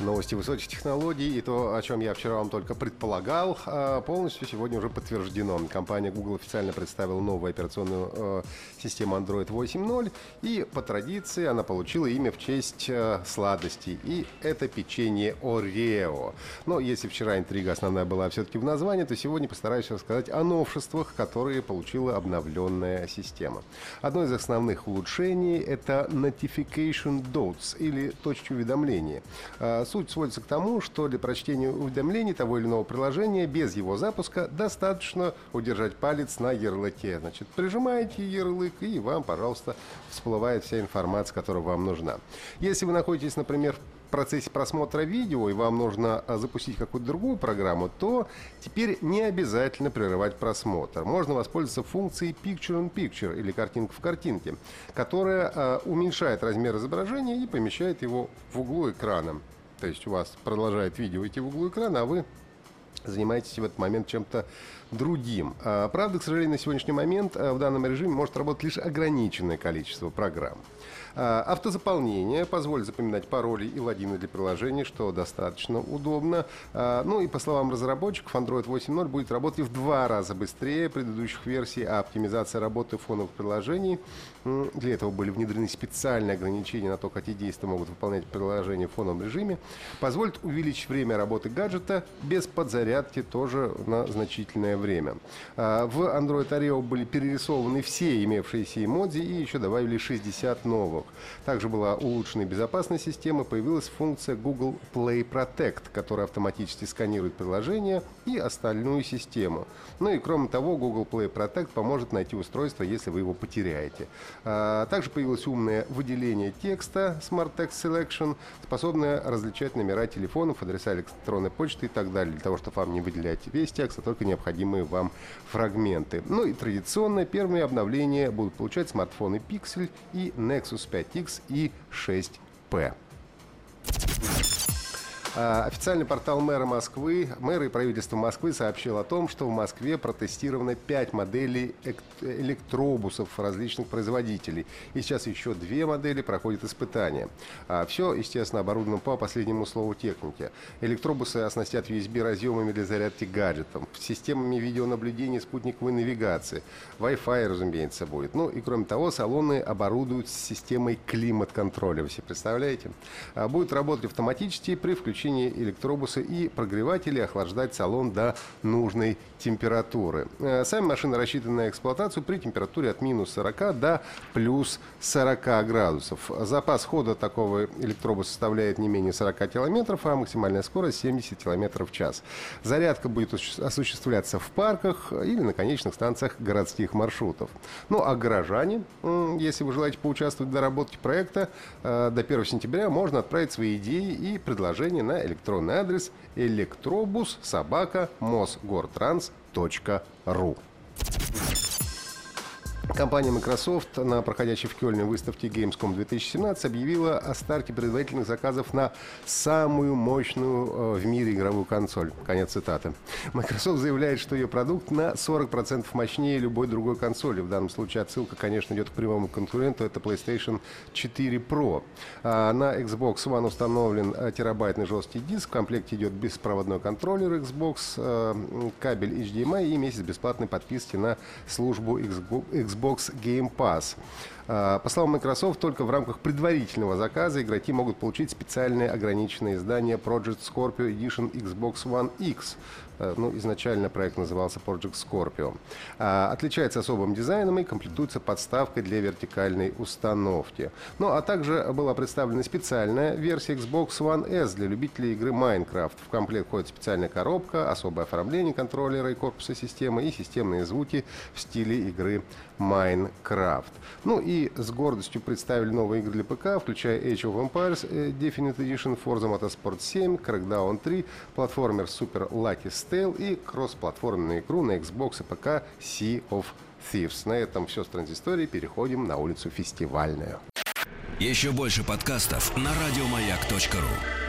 Новости высоких технологий и то, о чем я вчера вам только предполагал, а, полностью сегодня уже подтверждено. Компания Google официально представила новую операционную э, систему Android 8.0, и по традиции она получила имя в честь э, сладостей, и это печенье Oreo. Но если вчера интрига основная была все-таки в названии, то сегодня постараюсь рассказать о новшествах, которые получила обновленная система. Одно из основных улучшений — это Notification Dots, или точки уведомления. Суть сводится к тому, что для прочтения уведомлений того или иного приложения без его запуска достаточно удержать палец на ярлыке. Значит, прижимаете ярлык, и вам, пожалуйста, всплывает вся информация, которая вам нужна. Если вы находитесь, например, в процессе просмотра видео и вам нужно а, запустить какую-то другую программу, то теперь не обязательно прерывать просмотр. Можно воспользоваться функцией Picture in Picture или картинка в картинке, которая а, уменьшает размер изображения и помещает его в углу экрана. То есть у вас продолжает видео идти в углу экрана, а вы занимаетесь в этот момент чем-то другим. А, правда, к сожалению, на сегодняшний момент а, в данном режиме может работать лишь ограниченное количество программ. А, Автозаполнение позволит запоминать пароли и логины для приложений, что достаточно удобно. Ну и по словам разработчиков, Android 8.0 будет работать в два раза быстрее предыдущих версий, а оптимизация работы фоновых приложений для этого были внедрены специальные ограничения на то, какие действия могут выполнять приложения в фоновом режиме, позволит увеличить время работы гаджета без подзарядки тоже на значительное время. А, В Android Oreo были перерисованы все имевшиеся эмодзи и еще добавили 60 новых. Также была улучшена безопасность системы, появилась функция Google Play Protect, которая автоматически сканирует приложение и остальную систему. Ну и кроме того, Google Play Protect поможет найти устройство, если вы его потеряете. А, Также появилось умное выделение текста Smart Text Selection, способное различать номера телефонов, адреса электронной почты и так далее, для того, чтобы вам не выделять весь текст, а только необходимые вам фрагменты. Ну и традиционно первые обновления будут получать смартфоны Pixel и Nexus 5X и 6P. А, Официальный портал мэра Москвы, мэра и правительства Москвы сообщил о том, что в Москве протестировано 5 моделей электробусов различных производителей. И сейчас еще две модели проходят испытания. все, естественно, оборудовано по последнему слову техники. Электробусы оснастят USB-разъемами для зарядки гаджетов, системами видеонаблюдения спутниковой навигации. Wi-Fi, разумеется, будет. Ну и кроме того, салоны оборудуют системой климат-контроля. Вы себе представляете? А, Будет работать автоматически при включении электробуса и прогревать или охлаждать салон до нужной температуры. Э, Сами машины рассчитаны на эксплуатацию при температуре от минус 40 до плюс 40 градусов. Запас хода такого электробуса составляет не менее 40 километров, а максимальная скорость 70 километров в час. Зарядка будет осуществ- осуществляться в парках или на конечных станциях городских маршрутов. Ну а горожане, если вы желаете поучаствовать в доработке проекта, э, до 1 сентября можно отправить свои идеи и предложения на электронный адрес электробус собака мосгортранс.ру. Компания Microsoft на проходящей в Кёльне выставке Gamescom 2017 объявила о старте предварительных заказов на самую мощную э, в мире игровую консоль. Конец цитаты. Microsoft заявляет, что ее продукт на 40% мощнее любой другой консоли. В данном случае отсылка, конечно, идет к прямому конкуренту. Это PlayStation 4 Pro. А на Xbox One установлен э, терабайтный жесткий диск. В комплекте идет беспроводной контроллер Xbox, э, кабель HDMI и месяц бесплатной подписки на службу Xbox Game Pass. А, По словам Microsoft, только в рамках предварительного заказа игроки могут получить специальное ограниченное издание Project Scorpio Edition Xbox One X. Э, ну, изначально проект назывался Project Scorpio. А, отличается особым дизайном и комплектуется подставкой для вертикальной установки. Ну, а также была представлена специальная версия Xbox One S для любителей игры Minecraft. В комплект входит специальная коробка, особое оформление контроллера и корпуса системы и системные звуки в стиле игры Minecraft. Ну и с гордостью представили новые игры для ПК, включая Age of Empires э, Definite Edition, Forza Motorsport 7, Crackdown 3, платформер Super Lucky Tale и кроссплатформенную игру на Xbox и ПК Sea of Thieves. На этом все с транзисторией. Переходим на улицу Фестивальную. Еще больше подкастов на радиомаяк.ру